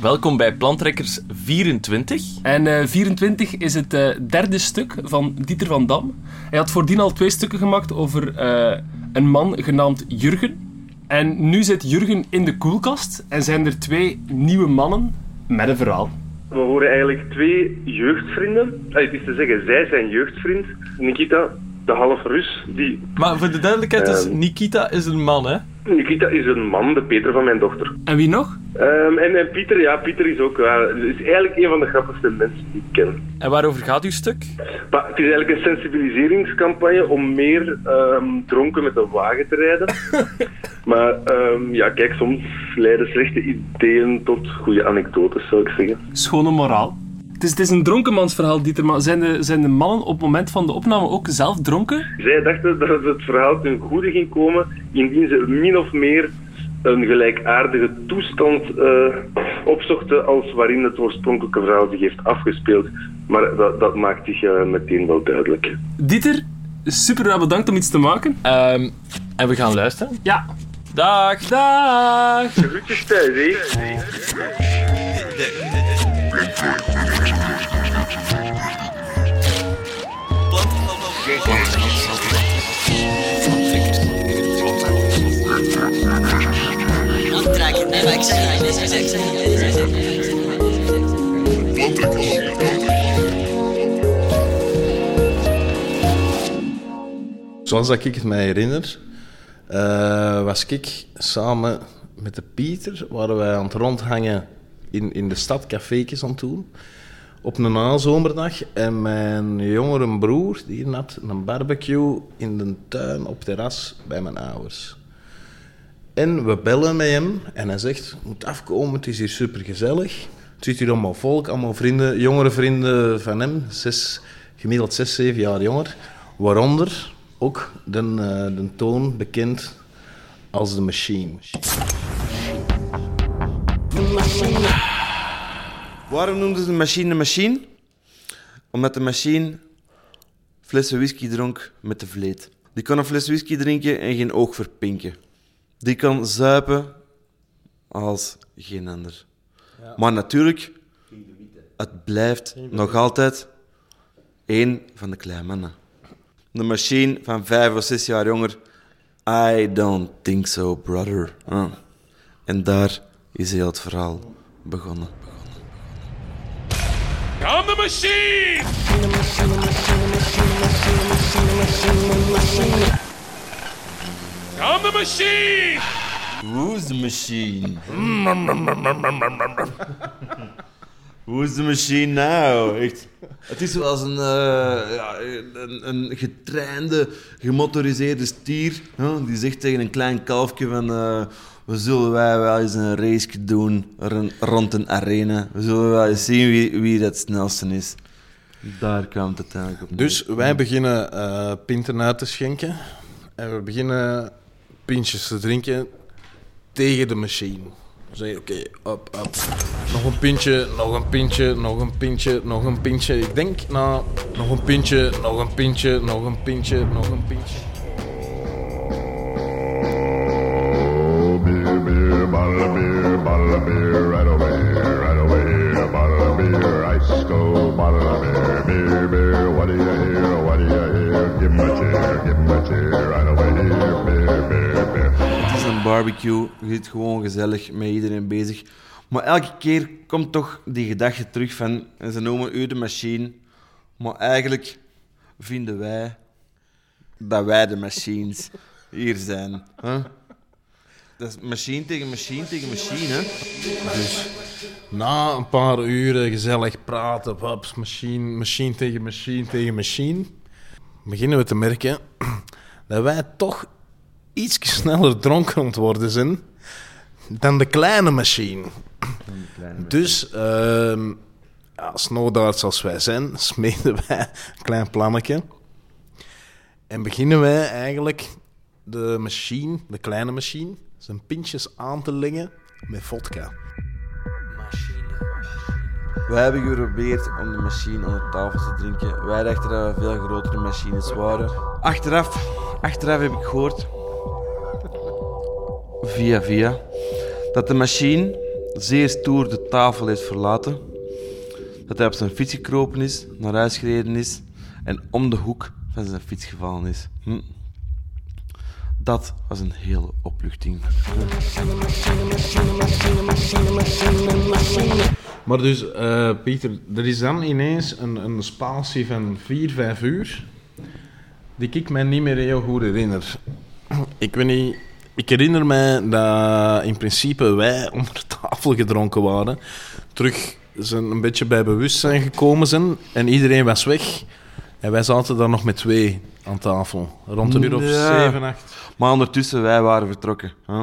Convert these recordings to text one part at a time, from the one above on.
Welkom bij Plantrekkers 24. En eh 24 is het eh, derde stuk van Dieter van Dam. Hij had voordien al twee stukken gemaakt over eh, een man genaamd Jurgen. En nu zit Jurgen in de koelkast en zijn er twee nieuwe mannen met een verhaal. We horen eigenlijk twee jeugdvrienden. Allee, het is te zeggen, zij zijn jeugdvriend. Nikita, de half Rus, die... Maar voor de duidelijkheid, dus Ehm. Nikita is een man, hè? Nikita is een man, de Peter van mijn dochter. En wie nog? Ehm, en, en Pieter, ja, Pieter is ook ja, is eigenlijk een van de grappigste mensen die ik ken. En waarover gaat uw stuk? Maar het is eigenlijk een sensibiliseringscampagne om meer ehm, dronken met een wagen te rijden. maar ehm, ja, kijk, soms leiden slechte ideeën tot goede anekdotes, zou ik zeggen. Schone moraal. Het is, het is een dronkenmansverhaal, Dieter, maar zijn de, zijn de mannen op het moment van de opname ook zelf dronken? Zij dachten dat het verhaal ten goede ging komen indien ze min of meer een gelijkaardige toestand eh, opzochten als waarin het oorspronkelijke verhaal zich heeft afgespeeld. Maar dat, dat maakt zich eh, meteen wel duidelijk. Dieter, super bedankt om iets te maken. Ehm, en we gaan luisteren. Ja, Dag! dag! Groetjes thuis, hè. Zoals dat ik het mij herinner, eh, was ik samen met de Pieter, waren wij aan het rondhangen in, in de stad, café's aan het doen, op een nazomerdag. En mijn jongere broer, die had een barbecue in de tuin op terras bij mijn ouders. En we bellen met hem en hij zegt, "Je moet afkomen, het is hier supergezellig. Het zit hier allemaal volk, allemaal vrienden, jongere vrienden van hem, zes, gemiddeld zes, zeven jaar jonger. Waaronder ook de, eh, de toon bekend als de Machine. Waarom noemden ze de machine de machine? Omdat de machine flessen whisky dronk met de vleet. Die kan een fles whisky drinken en geen oog verpinken. Die kan zuipen als geen ander. Maar natuurlijk, het blijft nog altijd één van de kleine mannen. De machine van vijf of zes jaar jonger. I don't think so, brother. Ah. En daar is heel het verhaal begonnen. I'm the machine! I'm the machine! Who's the machine? Who's the machine now? Echt. Het is zoals een, eh, ja, een, een getrainde, gemotoriseerde stier. hè, die zegt tegen een klein kalfje van... eh, we zullen wij wel eens een race doen ron- rond een arena. We zullen wel eens zien wie, wie dat snelste is. Daar kwam het uiteindelijk op. neer. Dus wij beginnen eh pinten uit te schenken. En we beginnen pintjes te drinken tegen de machine. We zeggen, oké, op, op. Nog een pintje, nog een pintje, nog een pintje, nog een pintje. Ik denk, nou, nog een pintje, nog een pintje, nog een pintje, nog een pintje. Barbecue, je zit gewoon gezellig met iedereen bezig. Maar elke keer komt toch die gedachte terug van, ze noemen u de machine, maar eigenlijk vinden wij dat wij de machines hier zijn. Dat is machine tegen machine tegen machine. Dus na een paar uren gezellig praten, machine, machine tegen machine tegen machine, beginnen we te merken dat wij toch iets sneller dronken aan het worden zijn dan de kleine machine. Dus, ehm ja, snowdarts als wij zijn, smeden wij een klein plannetje. En beginnen wij eigenlijk de machine, de kleine machine, zijn pintjes aan te lengen met vodka. Wij hebben geprobeerd om de machine onder tafel te drinken. Wij dachten dat we veel grotere machines waren. Achteraf, achteraf heb ik gehoord, via via, dat de machine zeer stoer de tafel heeft verlaten. Dat hij op zijn fiets gekropen is, naar huis gereden is en om de hoek van zijn fiets gevallen is. Hm. Dat was een hele opluchting. Maar dus, eh, Pieter, er is dan ineens een, een spatie van 4, 5 uur die ik mij niet meer heel goed herinner. Ik weet niet, ik herinner mij dat in principe wij onder tafel gedronken waren, terug zijn een beetje bij bewustzijn gekomen zijn en iedereen was weg. En wij zaten daar nog met twee aan tafel, rond een uur of Ja. 7, 8. Maar ondertussen, wij waren vertrokken. Hè?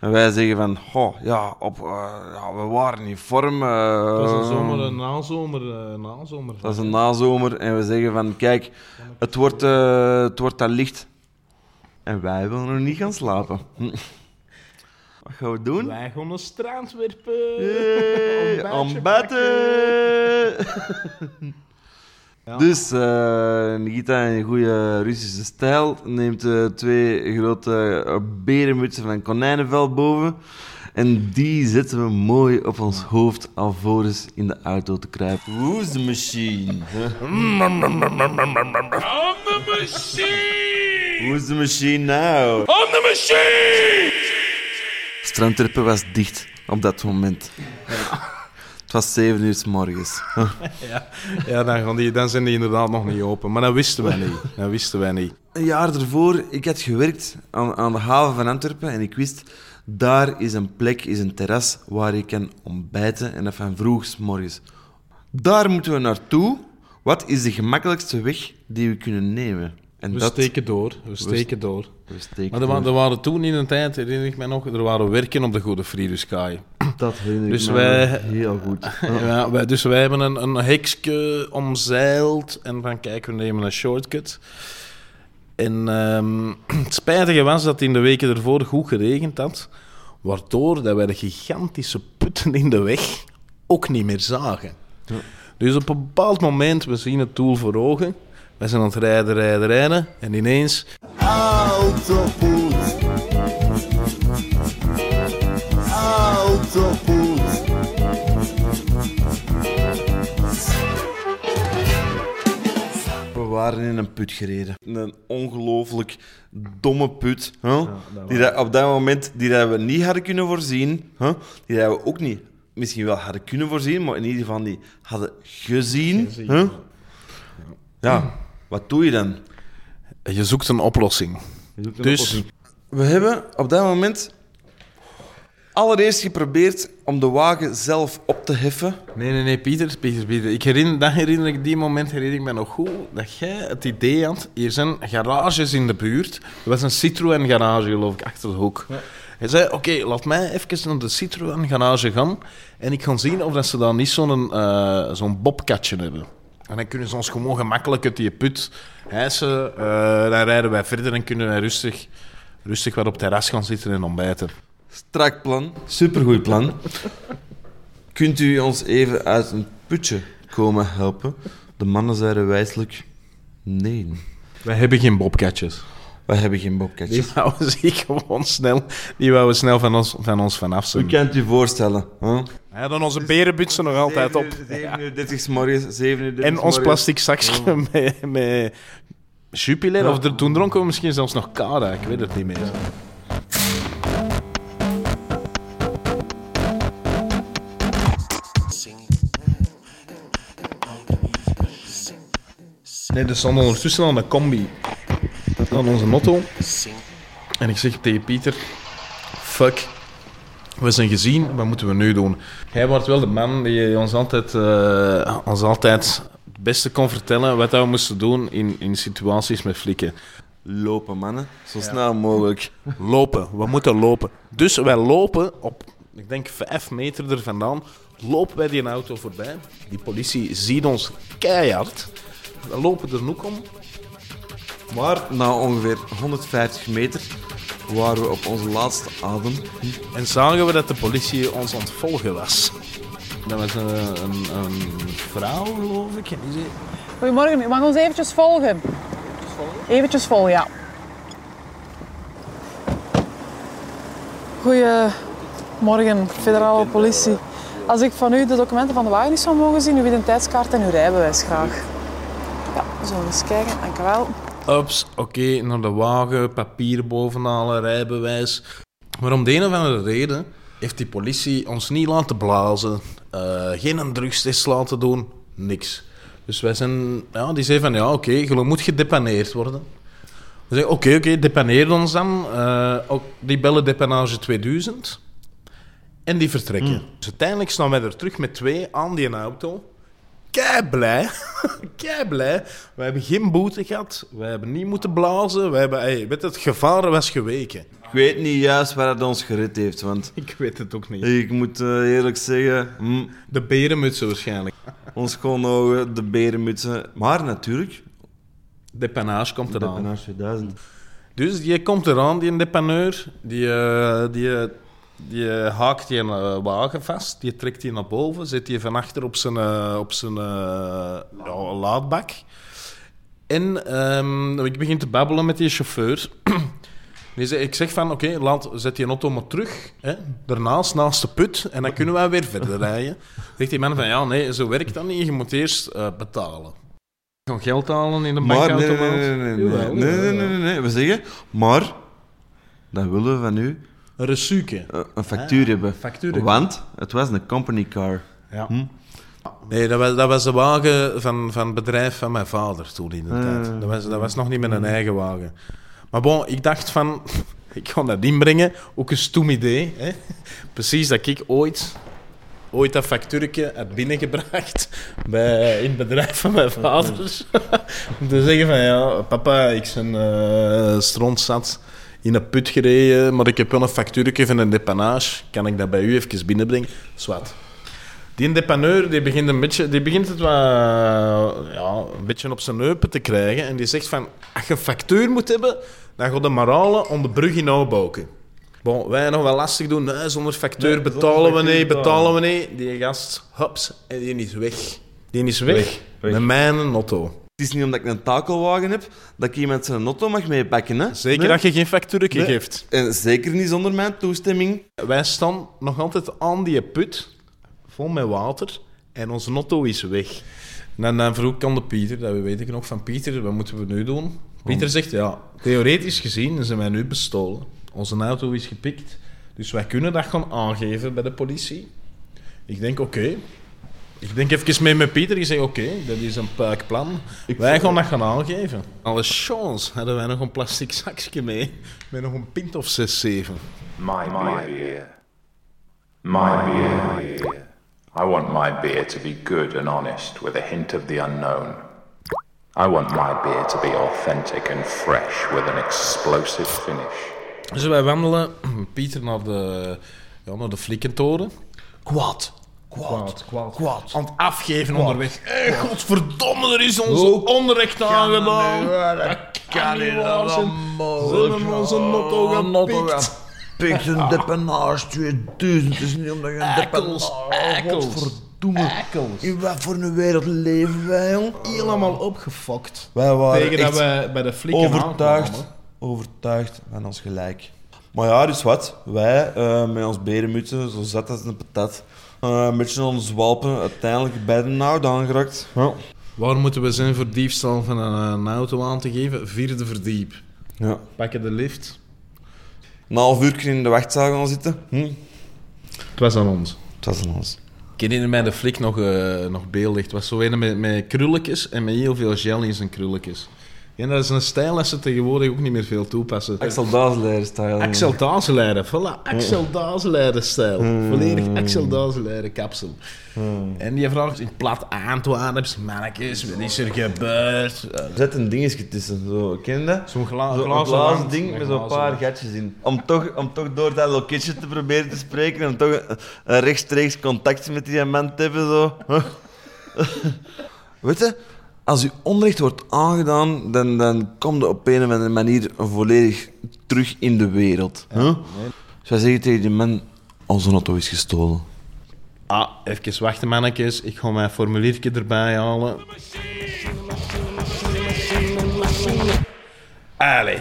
En wij zeggen van, oh, ja, op, eh, ja, we waren in vorm. eh, Het was een zomer, een nazomer, eh, nazomer. Dat is een nazomer. En we zeggen van, kijk, het wordt, eh, het wordt al licht. En wij willen nog niet gaan slapen. Wat gaan we doen? Wij gaan een strand werpen. Dus eh Nikita in goede Russische stijl neemt eh, twee grote uh, berenmutsen van een konijnenvel boven. En die zetten we mooi op ons hoofd alvorens in de auto te kruipen. Who's the machine? On the machine! Who's the machine now? On the machine! Strandterpen was dicht op dat moment. Het was zeven uur s morgens. Ja, dan, gaan die, dan zijn die inderdaad nog niet open. Maar dat wisten wij niet. Dat wisten wij niet. Een jaar ervoor, ik had gewerkt aan, aan de haven van Antwerpen en ik wist, daar is een plek, is een terras waar je kan ontbijten en dat van vroeg 's morgens. Daar moeten we naartoe. Wat is de gemakkelijkste weg die we kunnen nemen? En We dat steken door. We steken door. we steken Maar er, wa- er waren toen in een tijd, herinner ik me nog, er waren werken op de Goede Frieduskaai. Dat herinner ik Dus me wij- heel goed. Ja, wij, dus wij hebben een, een hekske omzeild en van kijk, we nemen een shortcut. En ehm, het spijtige was dat in de weken ervoor goed geregend had, waardoor dat wij de gigantische putten in de weg ook niet meer zagen. Dus op een bepaald moment, we zien het doel voor ogen, wij zijn aan het rijden, rijden, rijden en ineens. We waren in een put gereden. Een ongelooflijk domme put. Hè? die dat op dat moment die dat we niet hadden kunnen voorzien. Hè? Die dat we ook niet misschien wel hadden kunnen voorzien, maar in ieder geval niet hadden gezien. hè? Ja, wat doe je dan? je zoekt een oplossing. Dus We hebben op dat moment allereerst geprobeerd om de wagen zelf op te heffen. Nee, nee, nee, Pieter, Pieter, Pieter. Ik herinner, dat herinner ik, die moment herinner ik me nog goed, dat jij het idee had, hier zijn garages in de buurt. Er was een Citroën garage, geloof ik, achter de hoek. Hij zei, oké, laat mij even naar de Citroën garage gaan en ik ga zien of dat ze daar niet zo'n eh, zo'n bobkatje hebben. En dan kunnen ze ons gewoon gemakkelijk uit die put hijsen. eh, dan rijden wij verder en kunnen wij rustig, rustig wat op het terras gaan zitten en ontbijten. Strak plan, supergoed plan. Kunt u ons even uit een putje komen helpen? De mannen zeiden wijselijk nee. Wij hebben geen bobkatjes. We hebben geen bobcatjes. Die wouden zich gewoon snel, die wouden snel van ons, van ons vanaf U zijn. kunt u voorstellen. Hè? Ja, dan onze berenbutsen nog altijd op. 7 uur 30 's morgens, 7 uur 30 's En ons plastic zakje met, met Jupiler. Of er, toen dronken we misschien zelfs nog Cara, ik weet het niet meer. Nee, er stond ondertussen al een combi aan onze motto. En ik zeg tegen Pieter: Fuck, we zijn gezien, wat moeten we nu doen? Hij wordt wel de man die ons altijd, eh, ons altijd het beste kon vertellen wat we moesten doen in, in situaties met flikken. Lopen, mannen. Zo snel mogelijk. Lopen, we moeten lopen. Dus wij lopen op, ik denk vijf meter er vandaan, lopen wij die auto voorbij. Die politie ziet ons keihard. We lopen er ook om. Maar na ongeveer 150 meter waren we op onze laatste adem. En zagen we dat de politie ons ontvolgen was. Dat was een, een, een vrouw, geloof ik. Goedemorgen, u mag ons eventjes volgen. Eventjes volgen, ja. Goeie, Morgen, federale politie. Als ik van u de documenten van de wagen niet zou mogen zien, uw identiteitskaart en uw rijbewijs graag. Ja, we zullen eens kijken. Dank u wel. Ups, oké, naar de wagen, papier bovenhalen, rijbewijs. Maar om de een of andere reden heeft die politie ons niet laten blazen, eh, geen een drugstest laten doen, niks. Dus wij zijn, ja, die zei van ja, oké, je moet gedepaneerd worden. We zeggen oké, oké, depaneer ons dan. Eh, ook, die bellen depanage 2000 en die vertrekken. Dus uiteindelijk staan wij er terug met twee aan die auto. Kei blij. Kei blij. We hebben geen boete gehad. We hebben niet moeten blazen. We hebben, hey, weet je, het gevaar was geweken. Ik weet niet juist waar het ons gered heeft, want Ik weet het ook niet. ik moet eh, eerlijk zeggen, hm, De berenmutsen waarschijnlijk. ons gewoon ogen, de berenmutsen. Maar natuurlijk, De panage komt de eraan. Penage 2000. Dus die komt eraan, die depaneur. Die, eh, die, die eh, haakt die eh, wagen vast. Die trekt die naar boven. Zet die van achter op zijn, eh, op zijn eh, ja, laadbak. En ehm, ik begin te babbelen met die chauffeur. Zei, ik zeg van, oké, laat zet die auto maar terug. Hè, daarnaast, naast de put. En dan kunnen wij weer verder rijden. Zegt die man van, ja, nee, zo werkt dat niet. Je moet eerst eh, betalen. Gewoon geld halen in de Maar nee, nee, bankautomaat. nee, nee, nee, nee, nee, nee, nee, nee. We zeggen, maar dan willen we van u Een resuke. een factuur hebben. factuur. Want het was een company car. Ja. Hm? Nee, dat was, dat was de wagen van, van het bedrijf van mijn vader toen in de Ah. tijd. Dat was, dat was nog niet met een eigen wagen. Maar bon, ik dacht van, ik ga dat inbrengen. Ook een stoem idee. Hè? Precies dat ik ooit, ooit dat factuurtje had binnengebracht bij, in het bedrijf van mijn vader. Om te zeggen van, ja, papa, ik ben eh stront zat in een put gereden, maar ik heb wel een factuurtje van een depanage. Kan ik dat bij u even binnenbrengen? Zwat. Die depaneur die begint, een beetje, die begint het wat, ja, een beetje op zijn neupen te krijgen. En die zegt van, als je een factuur moet hebben, dan ga je maar halen om de brug in Oudbouken. Bon, wij nog wel lastig doen. Nee, zonder factuur Nee, betalen we niet, betalen. we niet. Die gast, hops, en die is weg. Die is weg. Weg, weg. Met mijn auto. Het is niet omdat ik een takelwagen heb dat ik iemand zijn auto mag meepakken. Hè? Zeker Nee. dat je geen factuur Nee. geeft. En zeker niet zonder mijn toestemming. Wij staan nog altijd aan die put, vol met water, en onze auto is weg. En dan, dan vroeg ik aan de Pieter, dat weet ik nog van Pieter, wat moeten we nu doen? Pieter zegt, ja, theoretisch gezien zijn wij nu bestolen. Onze auto is gepikt, dus wij kunnen dat gaan aangeven bij de politie. Ik denk, oké. Ik denk even mee met Pieter, die zegt, oké, dat is een puik plan. wij gaan dat gaan aangeven. Alle chance hadden wij nog een plastic zakje mee, met nog een pint of 6, 7. My, beer. My beer. I want my beer to be good and honest with a hint of the unknown. I want my beer to be authentic and fresh with an explosive finish. Dus wij wandelen, Pieter, naar de, ja, naar de flikkentoren. Kwaad. Kwaad. Kwaad. Kwaad. Aan het afgeven onderweg. Hé, godverdomme, er is onze onrecht aangedaan. Dat kan niet waar zijn. Ze hebben onze notto gepikt. Pikt een depanage 2000. Het is niet omdat je een Eikels, eikels. Godverdomme. In wat voor een wereld leven wij, jong? Helemaal opgefokt. Wij waren Tegen dat wij bij de flikken overtuigd, overtuigd van ons gelijk. Maar ja, dus wat? Wij eh, met ons berenmutsen, zo zat als een patat, eh, een beetje aan ons walpen, uiteindelijk bij de nauw aangeraakt. Ja. Waar moeten we zijn voor diefstal van een, een auto aan te geven? Vierde verdiep. ja. Pakken de lift. Een half uur in de wachtzaal gaan zitten. Hm. Het was aan ons. Het was aan ons. Ik herinner mij de flik nog, eh nog beeldig. Het was zo een met, met krulletjes en met heel veel gel in zijn krulletjes. En dat is een stijl dat ze tegenwoordig ook niet meer veel toepassen. Axel Dazeleider style. Axel Dazeleider, voilà. Axel Dazeleider stijl. Volledig Axel Dazeleider kapsel. En die vraagt in plat Antwerps, mannetjes, wat is er gebeurd? Zit een dingetje tussen, zo, ken je dat? Zo'n gla glazen ding met zo'n paar gatjes in. Om toch, om toch door dat loketje te proberen te spreken en toch een rechtstreeks contact met die man te hebben. Zo. Weet je, als u onrecht wordt aangedaan, dan, dan kom je op een of andere manier volledig terug in de wereld. Huh? Dus wij zeggen tegen die man, onze auto is gestolen. Ah, even wachten mannetjes. Ik ga mijn formuliertje erbij halen. Allee.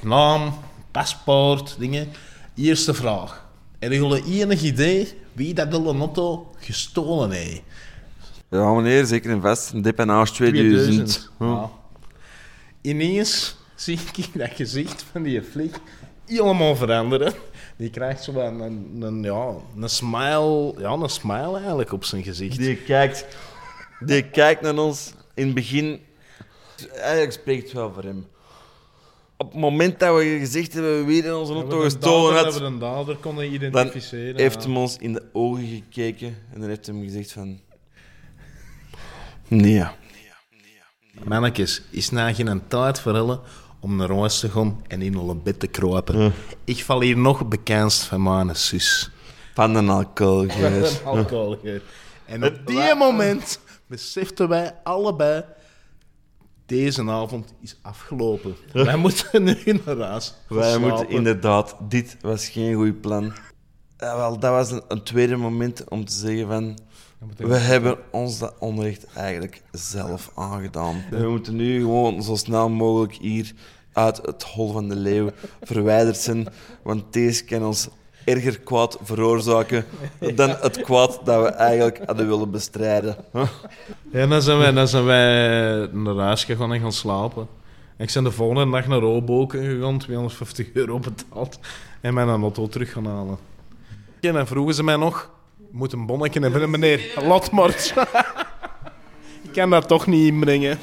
Naam, paspoort, dingen. Eerste vraag. Hebben jullie enig idee wie dat de auto gestolen heeft? Ja, meneer, zeker en vast. Een depanage 2000. Ja. Ineens zie ik dat gezicht van die flik helemaal veranderen. Die krijgt zo een, een, een, ja, een smile, ja, een smile eigenlijk op zijn gezicht. Die kijkt, die kijkt naar ons in het begin. Eigenlijk spreekt het wel voor hem. Op het moment dat we gezegd hebben, wie in onze auto gestolen Dat had, we een dader konden dan identificeren. heeft ja. hem ons in de ogen gekeken en dan heeft hij hem gezegd van... Nee. Mannetjes, is nou geen tijd voor hullen om naar huis te gaan en in hun bed te kruipen. Ik val hier nog bekendst van mijn zus. Van een alcoholgeur. Een alcoholgeur. En op die moment beseften wij allebei... Deze avond is afgelopen. Wij moeten nu naar huis. Wij Slapen. moeten inderdaad... Dit was geen goed plan. Ja, wel, dat was een, een tweede moment om te zeggen van... We hebben ons dat onrecht eigenlijk zelf aangedaan. We moeten nu gewoon zo snel mogelijk hier uit het hol van de leeuw verwijderd zijn. Want deze kan ons erger kwaad veroorzaken dan het kwaad dat we eigenlijk hadden willen bestrijden. Ja, dan zijn wij, dan zijn wij naar huis gegaan en gaan slapen. Ik ben de volgende dag naar Roboken gegaan, 250 euro betaald. En mijn auto terug gaan halen. En dan vroegen ze mij nog... "Je moet een bonnetje hebben, meneer. Latmart. Ik kan dat toch niet inbrengen.